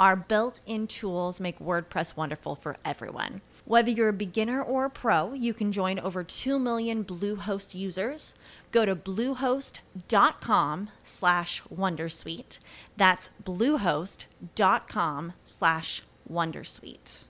Our built in tools make WordPress wonderful for everyone. Whether you're a beginner or a pro, you can join over 2 million Bluehost users. Go to bluehost.com slash wondersuite. That's bluehost.com slash wondersuite.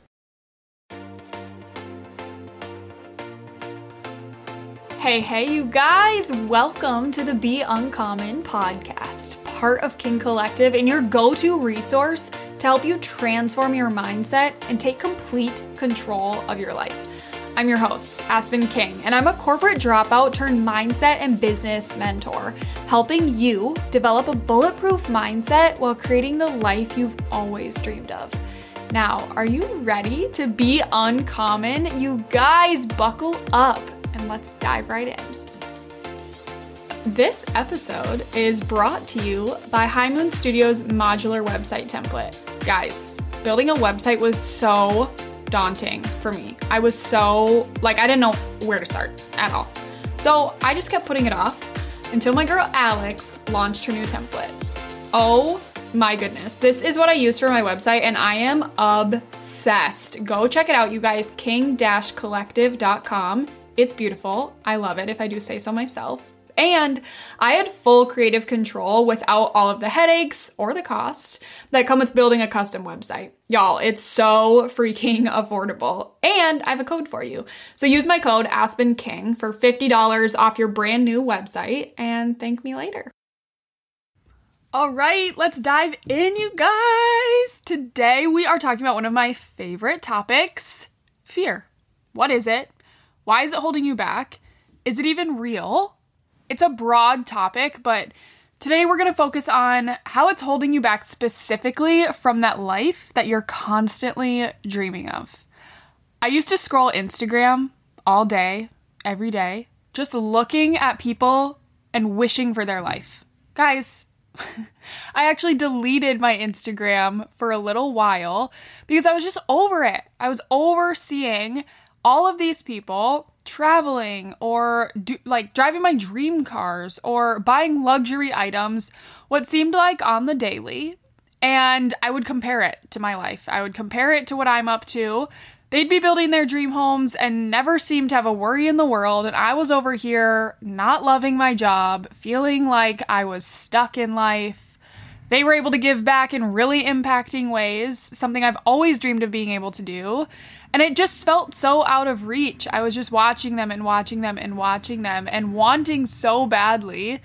Hey, hey, you guys! Welcome to the Be Uncommon podcast, part of King Collective and your go to resource to help you transform your mindset and take complete control of your life. I'm your host, Aspen King, and I'm a corporate dropout turned mindset and business mentor, helping you develop a bulletproof mindset while creating the life you've always dreamed of. Now, are you ready to be uncommon? You guys, buckle up and let's dive right in. This episode is brought to you by High Moon Studios modular website template. Guys, building a website was so daunting for me. I was so, like, I didn't know where to start at all. So I just kept putting it off until my girl Alex launched her new template. Oh my goodness. This is what I use for my website, and I am obsessed. Go check it out, you guys. king collective.com. It's beautiful. I love it if I do say so myself. And I had full creative control without all of the headaches or the cost that come with building a custom website. Y'all, it's so freaking affordable. And I have a code for you. So use my code Aspen King for $50 off your brand new website and thank me later. All right, let's dive in, you guys. Today we are talking about one of my favorite topics fear. What is it? Why is it holding you back? Is it even real? It's a broad topic, but today we're going to focus on how it's holding you back specifically from that life that you're constantly dreaming of. I used to scroll Instagram all day, every day, just looking at people and wishing for their life. Guys, I actually deleted my Instagram for a little while because I was just over it. I was over seeing all of these people traveling or do, like driving my dream cars or buying luxury items, what seemed like on the daily. And I would compare it to my life. I would compare it to what I'm up to. They'd be building their dream homes and never seemed to have a worry in the world. And I was over here not loving my job, feeling like I was stuck in life. They were able to give back in really impacting ways, something I've always dreamed of being able to do. And it just felt so out of reach. I was just watching them and watching them and watching them and wanting so badly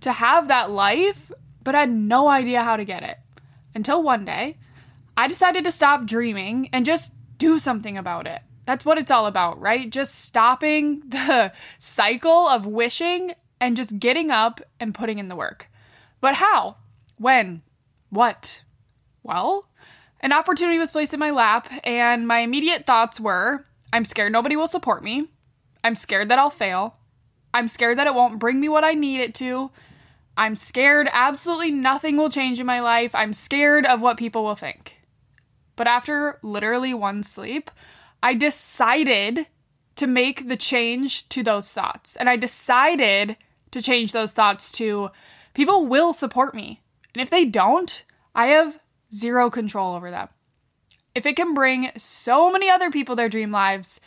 to have that life, but I had no idea how to get it. Until one day, I decided to stop dreaming and just do something about it. That's what it's all about, right? Just stopping the cycle of wishing and just getting up and putting in the work. But how? When? What? Well, an opportunity was placed in my lap, and my immediate thoughts were I'm scared nobody will support me. I'm scared that I'll fail. I'm scared that it won't bring me what I need it to. I'm scared absolutely nothing will change in my life. I'm scared of what people will think. But after literally one sleep, I decided to make the change to those thoughts. And I decided to change those thoughts to people will support me. And if they don't, I have zero control over them. If it can bring so many other people their dream lives,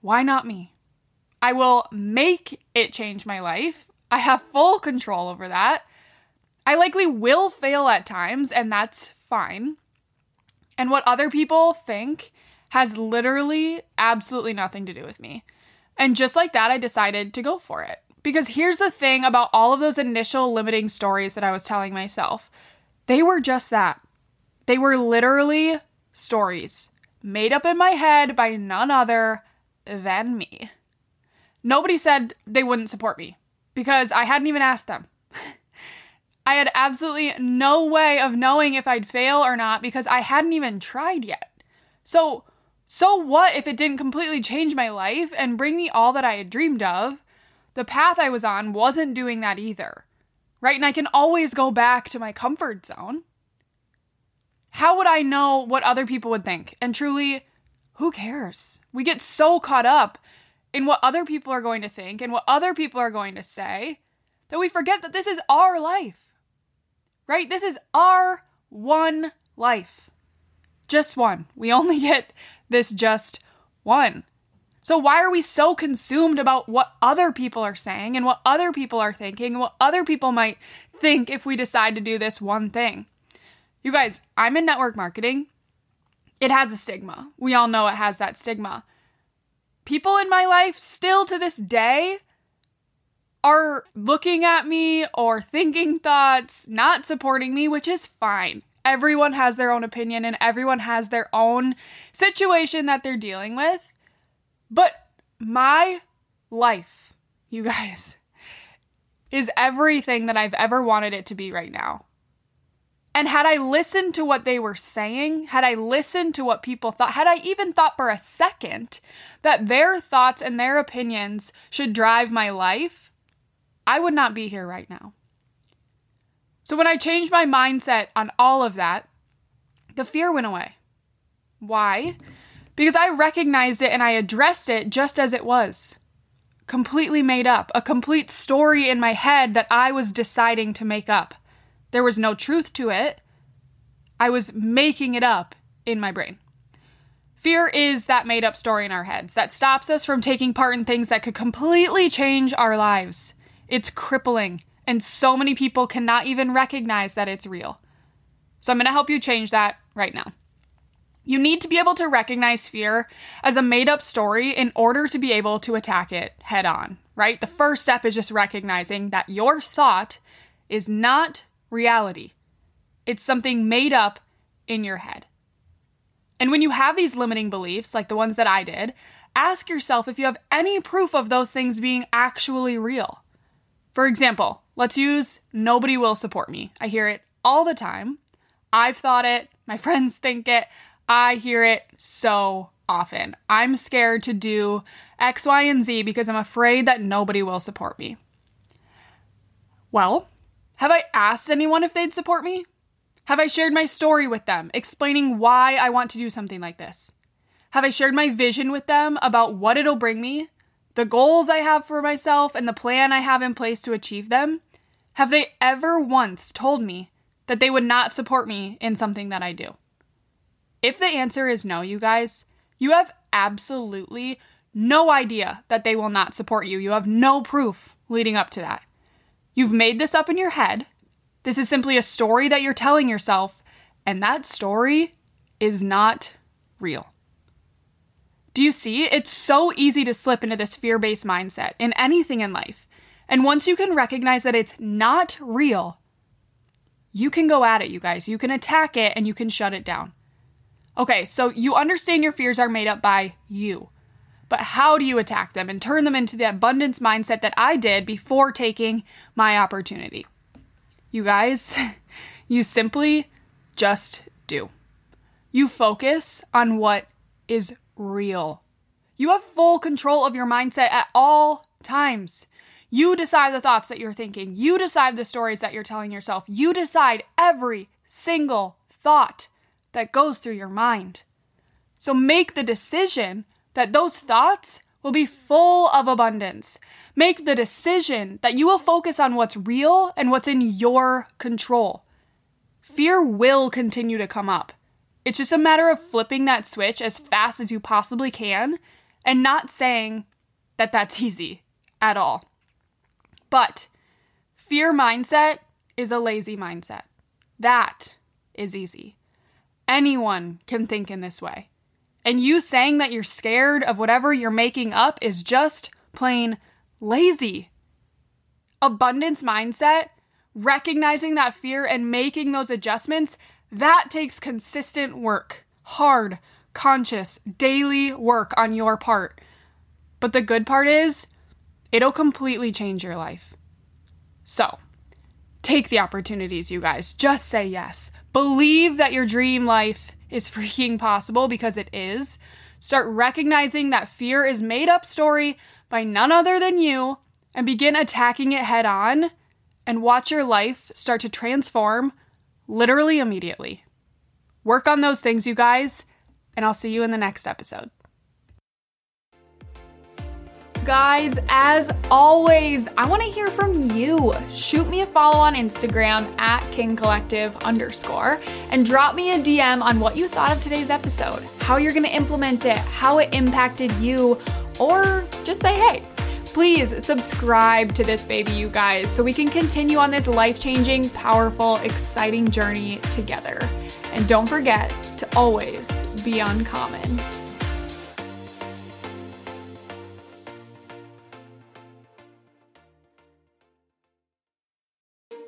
why not me? I will make it change my life. I have full control over that. I likely will fail at times, and that's fine. And what other people think has literally absolutely nothing to do with me. And just like that, I decided to go for it. Because here's the thing about all of those initial limiting stories that I was telling myself they were just that. They were literally stories, made up in my head by none other than me. Nobody said they wouldn't support me because I hadn't even asked them. I had absolutely no way of knowing if I'd fail or not because I hadn't even tried yet. So, so what if it didn't completely change my life and bring me all that I had dreamed of? The path I was on wasn't doing that either. Right? And I can always go back to my comfort zone. How would I know what other people would think? And truly, who cares? We get so caught up in what other people are going to think and what other people are going to say that we forget that this is our life right? This is our one life. Just one. We only get this just one. So, why are we so consumed about what other people are saying and what other people are thinking and what other people might think if we decide to do this one thing? You guys, I'm in network marketing. It has a stigma. We all know it has that stigma. People in my life, still to this day, are looking at me or thinking thoughts, not supporting me, which is fine. Everyone has their own opinion and everyone has their own situation that they're dealing with. But my life, you guys, is everything that I've ever wanted it to be right now. And had I listened to what they were saying, had I listened to what people thought, had I even thought for a second that their thoughts and their opinions should drive my life, I would not be here right now. So when I changed my mindset on all of that, the fear went away. Why? Because I recognized it and I addressed it just as it was. Completely made up, a complete story in my head that I was deciding to make up. There was no truth to it. I was making it up in my brain. Fear is that made up story in our heads that stops us from taking part in things that could completely change our lives. It's crippling, and so many people cannot even recognize that it's real. So I'm going to help you change that right now. You need to be able to recognize fear as a made up story in order to be able to attack it head on, right? The first step is just recognizing that your thought is not reality, it's something made up in your head. And when you have these limiting beliefs, like the ones that I did, ask yourself if you have any proof of those things being actually real. For example, let's use nobody will support me. I hear it all the time. I've thought it, my friends think it, I hear it so often. I'm scared to do X, Y, and Z because I'm afraid that nobody will support me. Well, have I asked anyone if they'd support me? Have I shared my story with them, explaining why I want to do something like this? Have I shared my vision with them about what it'll bring me the goals I have for myself and the plan I have in place to achieve them, have they ever once told me that they would not support me in something that I do? If the answer is no, you guys, you have absolutely no idea that they will not support you. You have no proof leading up to that. You've made this up in your head. This is simply a story that you're telling yourself, and that story is not real. Do you see? It's so easy to slip into this fear based mindset in anything in life. And once you can recognize that it's not real, you can go at it, you guys. You can attack it and you can shut it down. Okay, so you understand your fears are made up by you. But how do you attack them and turn them into the abundance mindset that I did before taking my opportunity? You guys, you simply just do. You focus on what is real. You have full control of your mindset at all times. You decide the thoughts that you're thinking. You decide the stories that you're telling yourself. You decide every single thought that goes through your mind. So make the decision that those thoughts will be full of abundance. Make the decision that you will focus on what's real and what's in your control. Fear will continue to come up. It's just a matter of flipping that switch as fast as you possibly can and not saying that that's easy at all. But fear mindset is a lazy mindset. That is easy. Anyone can think in this way. And you saying that you're scared of whatever you're making up is just plain lazy. Abundance mindset, recognizing that fear and making those adjustments, that takes consistent work, hard, conscious, daily work on your part. But the good part is, it'll completely change your life. So, take the opportunities, you guys. Just say yes. Believe that your dream life is freaking possible because it is. Start recognizing that fear is made up story by none other than you and begin attacking it head on and watch your life start to transform literally immediately. Work on those things, you guys, and I'll see you in the next episode. Guys, as always, I want to hear from you. Shoot me a follow on Instagram at King Collective underscore and drop me a DM on what you thought of today's episode, how you're going to implement it, how it impacted you, or just say hey. Please subscribe to this baby, you guys, so we can continue on this life changing, powerful, exciting journey together. And don't forget to always be uncommon.